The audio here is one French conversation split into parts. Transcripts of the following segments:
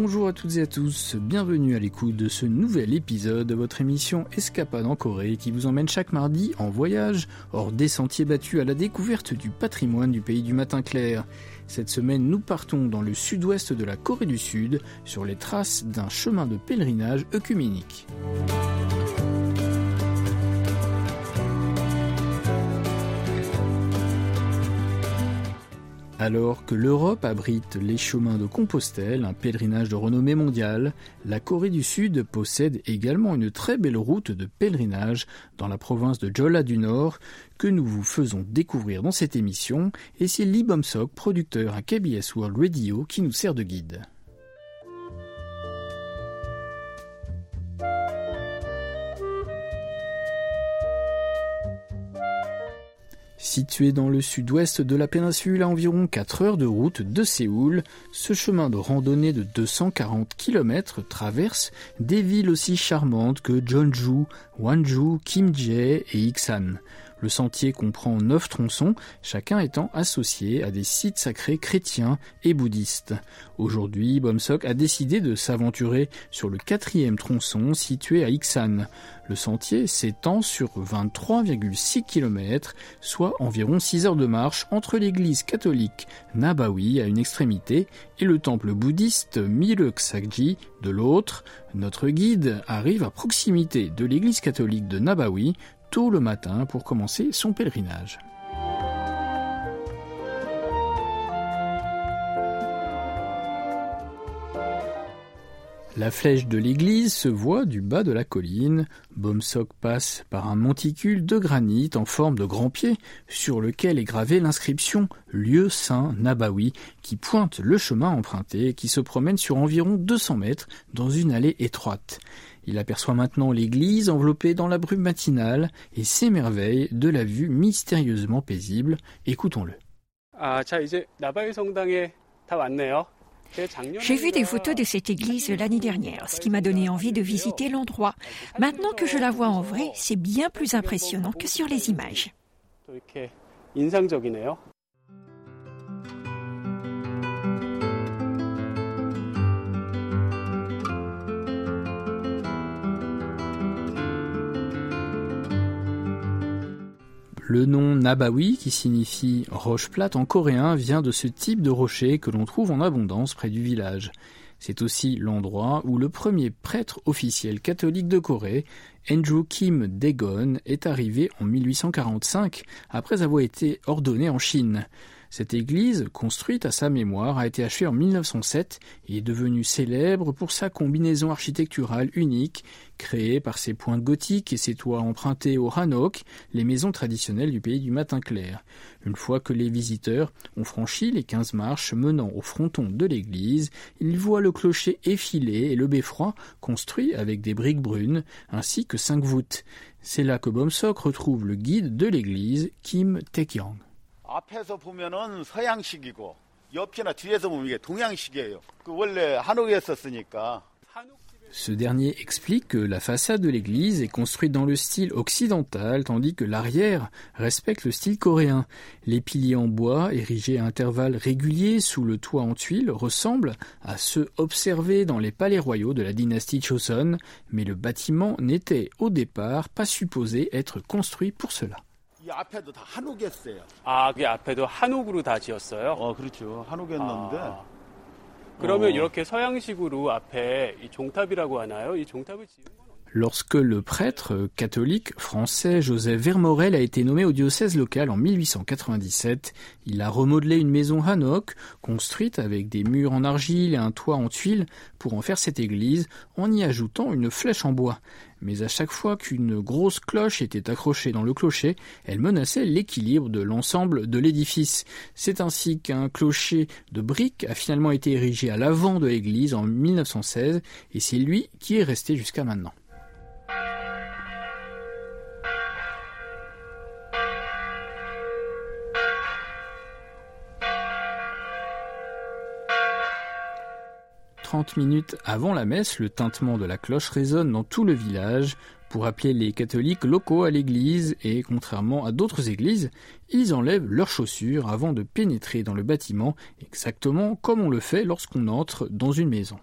Bonjour à toutes et à tous, bienvenue à l'écoute de ce nouvel épisode de votre émission Escapade en Corée qui vous emmène chaque mardi en voyage hors des sentiers battus à la découverte du patrimoine du pays du matin clair. Cette semaine, nous partons dans le sud-ouest de la Corée du Sud sur les traces d'un chemin de pèlerinage œcuménique. Alors que l'Europe abrite les chemins de Compostelle, un pèlerinage de renommée mondiale, la Corée du Sud possède également une très belle route de pèlerinage dans la province de Jeolla du Nord que nous vous faisons découvrir dans cette émission et c'est Lee Bomsok, producteur à KBS World Radio, qui nous sert de guide. Situé dans le sud-ouest de la péninsule à environ 4 heures de route de Séoul, ce chemin de randonnée de 240 km traverse des villes aussi charmantes que Jeonju, Wanju, Kimjae et Iksan. Le sentier comprend neuf tronçons, chacun étant associé à des sites sacrés chrétiens et bouddhistes. Aujourd'hui, Bomsok a décidé de s'aventurer sur le quatrième tronçon situé à Iksan. Le sentier s'étend sur 23,6 km, soit environ 6 heures de marche entre l'église catholique Nabawi à une extrémité et le temple bouddhiste Sakji de l'autre. Notre guide arrive à proximité de l'église catholique de Nabawi, tôt le matin pour commencer son pèlerinage. La flèche de l'église se voit du bas de la colline. Bomsok passe par un monticule de granit en forme de grand pied sur lequel est gravée l'inscription Lieu Saint Nabawi qui pointe le chemin emprunté qui se promène sur environ 200 mètres dans une allée étroite. Il aperçoit maintenant l'église enveloppée dans la brume matinale et s'émerveille de la vue mystérieusement paisible. Écoutons-le. J'ai vu des photos de cette église l'année dernière, ce qui m'a donné envie de visiter l'endroit. Maintenant que je la vois en vrai, c'est bien plus impressionnant que sur les images. Le nom Nabawi, qui signifie roche plate en coréen, vient de ce type de rocher que l'on trouve en abondance près du village. C'est aussi l'endroit où le premier prêtre officiel catholique de Corée, Andrew Kim Daegon, est arrivé en 1845 après avoir été ordonné en Chine. Cette église, construite à sa mémoire, a été achevée en 1907 et est devenue célèbre pour sa combinaison architecturale unique, créée par ses pointes gothiques et ses toits empruntés au hanok, les maisons traditionnelles du pays du matin clair. Une fois que les visiteurs ont franchi les quinze marches menant au fronton de l'église, ils voient le clocher effilé et le beffroi construit avec des briques brunes, ainsi que cinq voûtes. C'est là que Bomsok retrouve le guide de l'église, Kim Taekyang. 앞에서 보면은 서양식이고 옆이나 뒤에서 보면 이게 동양식이에요. 그 원래 한옥이었었으니까. Ce dernier explique que la façade de l'église est construite dans le style occidental tandis que l'arrière respecte le style coréen. Les piliers en bois érigés à intervalles réguliers sous le toit en tuiles ressemblent à ceux observés dans les palais royaux de la dynastie Choson, mais le bâtiment n'était au départ pas supposé être construit pour cela. 이 앞에도 다 한옥이었어요. 아, 그 앞에도 한옥으로 다 지었어요? 어, 그렇죠. 한옥이었는데. 아. 그러면 어. 이렇게 서양식으로 앞에 이 종탑이라고 하나요? 이 종탑을 지은 Lorsque le prêtre catholique français Joseph Vermorel a été nommé au diocèse local en 1897, il a remodelé une maison Hanok, construite avec des murs en argile et un toit en tuiles, pour en faire cette église, en y ajoutant une flèche en bois. Mais à chaque fois qu'une grosse cloche était accrochée dans le clocher, elle menaçait l'équilibre de l'ensemble de l'édifice. C'est ainsi qu'un clocher de briques a finalement été érigé à l'avant de l'église en 1916, et c'est lui qui est resté jusqu'à maintenant. 30 minutes avant la messe, le tintement de la cloche résonne dans tout le village pour appeler les catholiques locaux à l'église et, contrairement à d'autres églises, ils enlèvent leurs chaussures avant de pénétrer dans le bâtiment exactement comme on le fait lorsqu'on entre dans une maison.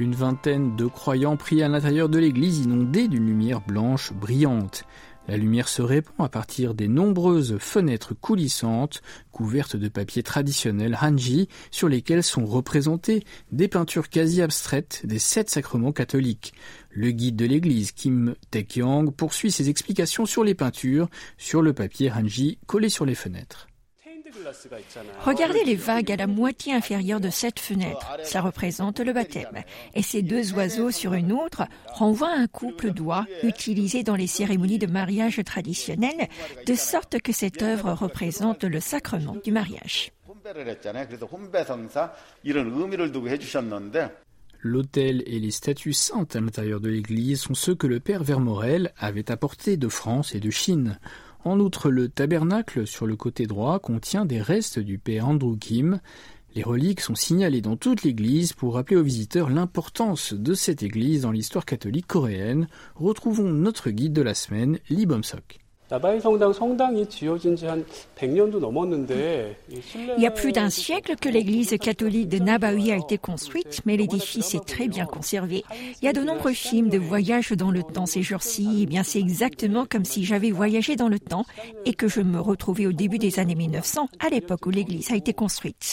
Une vingtaine de croyants prient à l'intérieur de l'église inondée d'une lumière blanche brillante. La lumière se répand à partir des nombreuses fenêtres coulissantes couvertes de papier traditionnel hanji sur lesquelles sont représentées des peintures quasi abstraites des sept sacrements catholiques. Le guide de l'église Kim Taek-yang poursuit ses explications sur les peintures sur le papier hanji collé sur les fenêtres. Regardez les vagues à la moitié inférieure de cette fenêtre. Ça représente le baptême. Et ces deux oiseaux sur une autre renvoient un couple d'oies utilisé dans les cérémonies de mariage traditionnelles, de sorte que cette œuvre représente le sacrement du mariage. L'autel et les statues saintes à l'intérieur de l'église sont ceux que le père Vermorel avait apportés de France et de Chine. En outre, le tabernacle sur le côté droit contient des restes du père Andrew Kim. Les reliques sont signalées dans toute l'église pour rappeler aux visiteurs l'importance de cette église dans l'histoire catholique coréenne. Retrouvons notre guide de la semaine, Lee Bomsok. Il y a plus d'un siècle que l'église catholique de Nabawi a été construite, mais l'édifice est très bien conservé. Il y a de nombreux films de voyage dans le temps ces jours-ci. Eh bien, c'est exactement comme si j'avais voyagé dans le temps et que je me retrouvais au début des années 1900, à l'époque où l'église a été construite.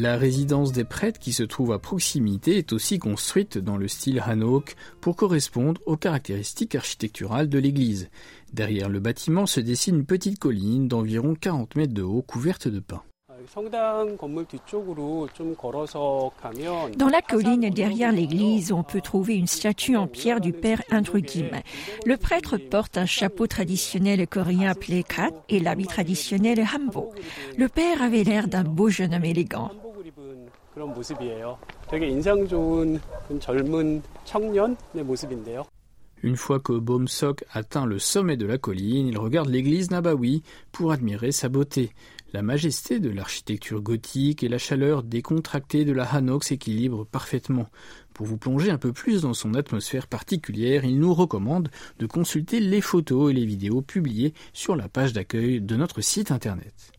La résidence des prêtres qui se trouve à proximité est aussi construite dans le style Hanok pour correspondre aux caractéristiques architecturales de l'église. Derrière le bâtiment se dessine une petite colline d'environ 40 mètres de haut couverte de pins. Dans la colline derrière l'église, on peut trouver une statue en pierre du père Kim. Le prêtre porte un chapeau traditionnel coréen appelé kat et l'habit traditionnel hambo. Le père avait l'air d'un beau jeune homme élégant. Une fois que Bomsok atteint le sommet de la colline, il regarde l'église Nabawi pour admirer sa beauté. La majesté de l'architecture gothique et la chaleur décontractée de la Hanok s'équilibrent parfaitement. Pour vous plonger un peu plus dans son atmosphère particulière, il nous recommande de consulter les photos et les vidéos publiées sur la page d'accueil de notre site internet.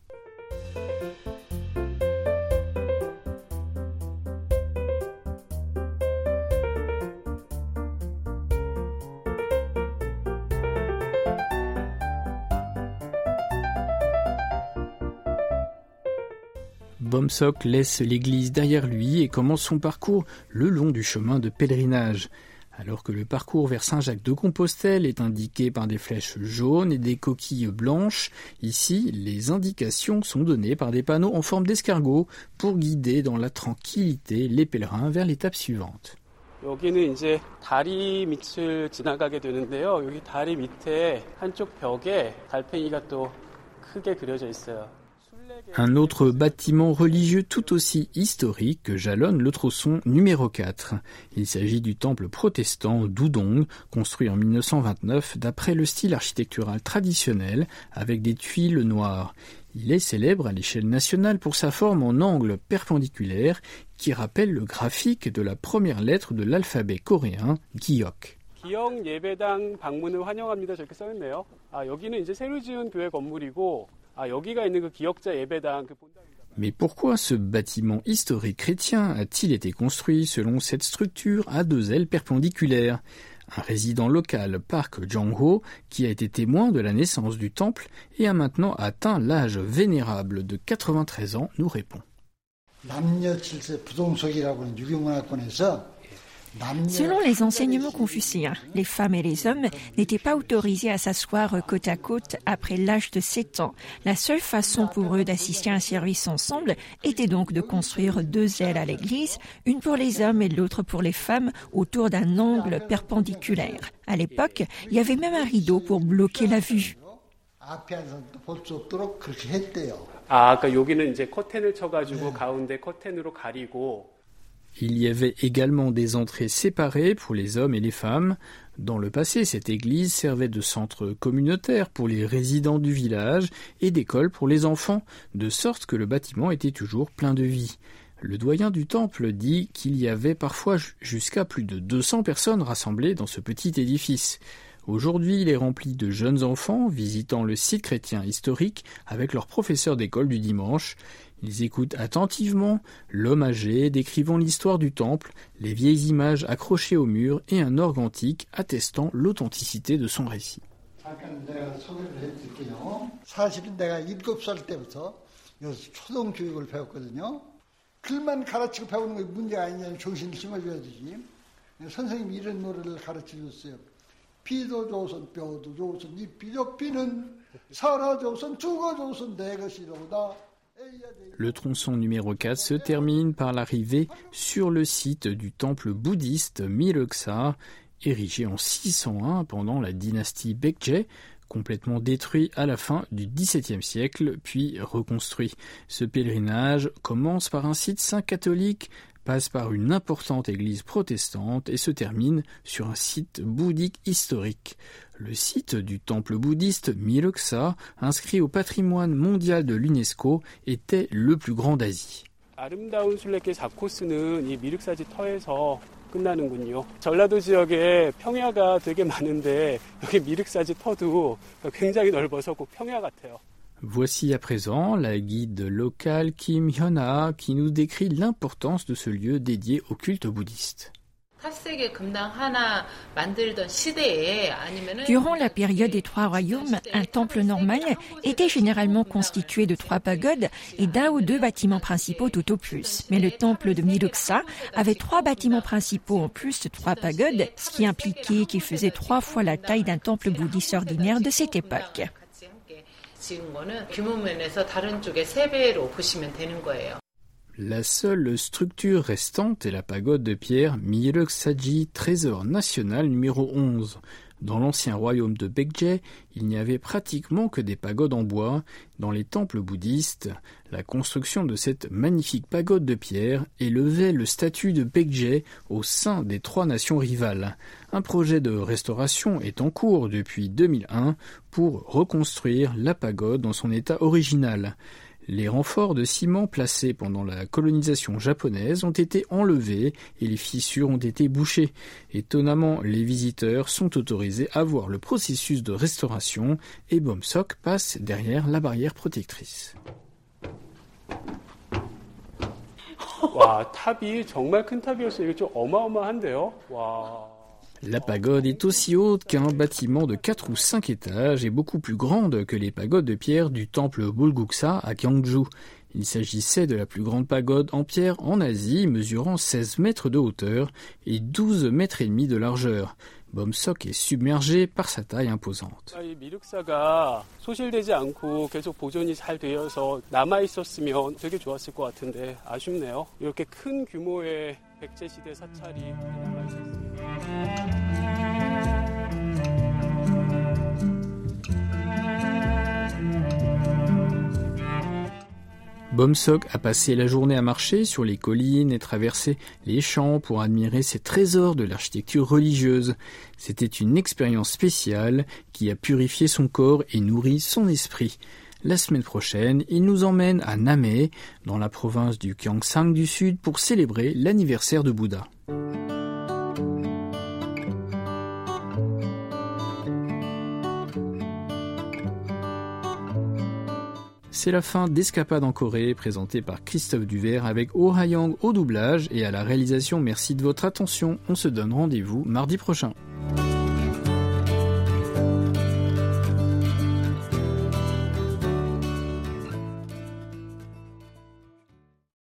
Bomsok laisse l'église derrière lui et commence son parcours le long du chemin de pèlerinage. Alors que le parcours vers Saint-Jacques de Compostelle est indiqué par des flèches jaunes et des coquilles blanches, ici les indications sont données par des panneaux en forme d'escargot pour guider dans la tranquillité les pèlerins vers l'étape suivante. Un autre bâtiment religieux tout aussi historique jalonne le tronçon numéro 4. Il s'agit du temple protestant d'Udong, construit en 1929 d'après le style architectural traditionnel avec des tuiles noires. Il est célèbre à l'échelle nationale pour sa forme en angle perpendiculaire qui rappelle le graphique de la première lettre de l'alphabet coréen, Giyok. Mais pourquoi ce bâtiment historique chrétien a-t-il été construit selon cette structure à deux ailes perpendiculaires? Un résident local, Park Jong-ho, qui a été témoin de la naissance du temple et a maintenant atteint l'âge vénérable de 93 ans, nous répond. Selon les enseignements confucéens, les femmes et les hommes n'étaient pas autorisés à s'asseoir côte à côte après l'âge de 7 ans. La seule façon pour eux d'assister à un service ensemble était donc de construire deux ailes à l'église, une pour les hommes et l'autre pour les femmes, autour d'un angle perpendiculaire. À l'époque, il y avait même un rideau pour bloquer la vue. Il y avait également des entrées séparées pour les hommes et les femmes. Dans le passé, cette église servait de centre communautaire pour les résidents du village et d'école pour les enfants, de sorte que le bâtiment était toujours plein de vie. Le doyen du temple dit qu'il y avait parfois jusqu'à plus de 200 personnes rassemblées dans ce petit édifice. Aujourd'hui, il est rempli de jeunes enfants visitant le site chrétien historique avec leurs professeurs d'école du dimanche. Ils écoutent attentivement l'homme âgé décrivant l'histoire du temple, les vieilles images accrochées au mur et un orgue antique attestant l'authenticité de son récit. Le tronçon numéro 4 se termine par l'arrivée sur le site du temple bouddhiste Mireksa, érigé en 601 pendant la dynastie Baekje, complètement détruit à la fin du XVIIe siècle, puis reconstruit. Ce pèlerinage commence par un site saint catholique passe par une importante église protestante et se termine sur un site bouddhique historique. Le site du temple bouddhiste Mireksa, inscrit au patrimoine mondial de l'UNESCO, était le plus grand d'Asie. Voici à présent la guide locale Kim Hyuna qui nous décrit l'importance de ce lieu dédié au culte bouddhiste. Durant la période des trois royaumes, un temple normal était généralement constitué de trois pagodes et d'un ou deux bâtiments principaux tout au plus. Mais le temple de Miluxa avait trois bâtiments principaux en plus de trois pagodes, ce qui impliquait qu'il faisait trois fois la taille d'un temple bouddhiste ordinaire de cette époque. La seule structure restante est la pagode de pierre Saji, trésor national numéro 11. Dans l'ancien royaume de Baekje, il n'y avait pratiquement que des pagodes en bois. Dans les temples bouddhistes, la construction de cette magnifique pagode de pierre élevait le statut de Baekje au sein des trois nations rivales. Un projet de restauration est en cours depuis 2001 pour reconstruire la pagode dans son état original. Les renforts de ciment placés pendant la colonisation japonaise ont été enlevés et les fissures ont été bouchées. Étonnamment, les visiteurs sont autorisés à voir le processus de restauration et Bomsok passe derrière la barrière protectrice. La pagode est aussi haute qu'un bâtiment de 4 ou 5 étages et beaucoup plus grande que les pagodes de pierre du temple Bulguksa à Gyeongju. Il s'agissait de la plus grande pagode en pierre en Asie, mesurant 16 mètres de hauteur et 12 mètres et demi de largeur. Bomsok est submergé par sa taille imposante. Bomsok a passé la journée à marcher sur les collines et traverser les champs pour admirer ces trésors de l'architecture religieuse. C'était une expérience spéciale qui a purifié son corps et nourri son esprit. La semaine prochaine, il nous emmène à Namé, dans la province du Gyeongsang du Sud, pour célébrer l'anniversaire de Bouddha. C'est la fin d'Escapade en Corée, présentée par Christophe Duvert avec Oh Ha-young au doublage et à la réalisation. Merci de votre attention. On se donne rendez-vous mardi prochain.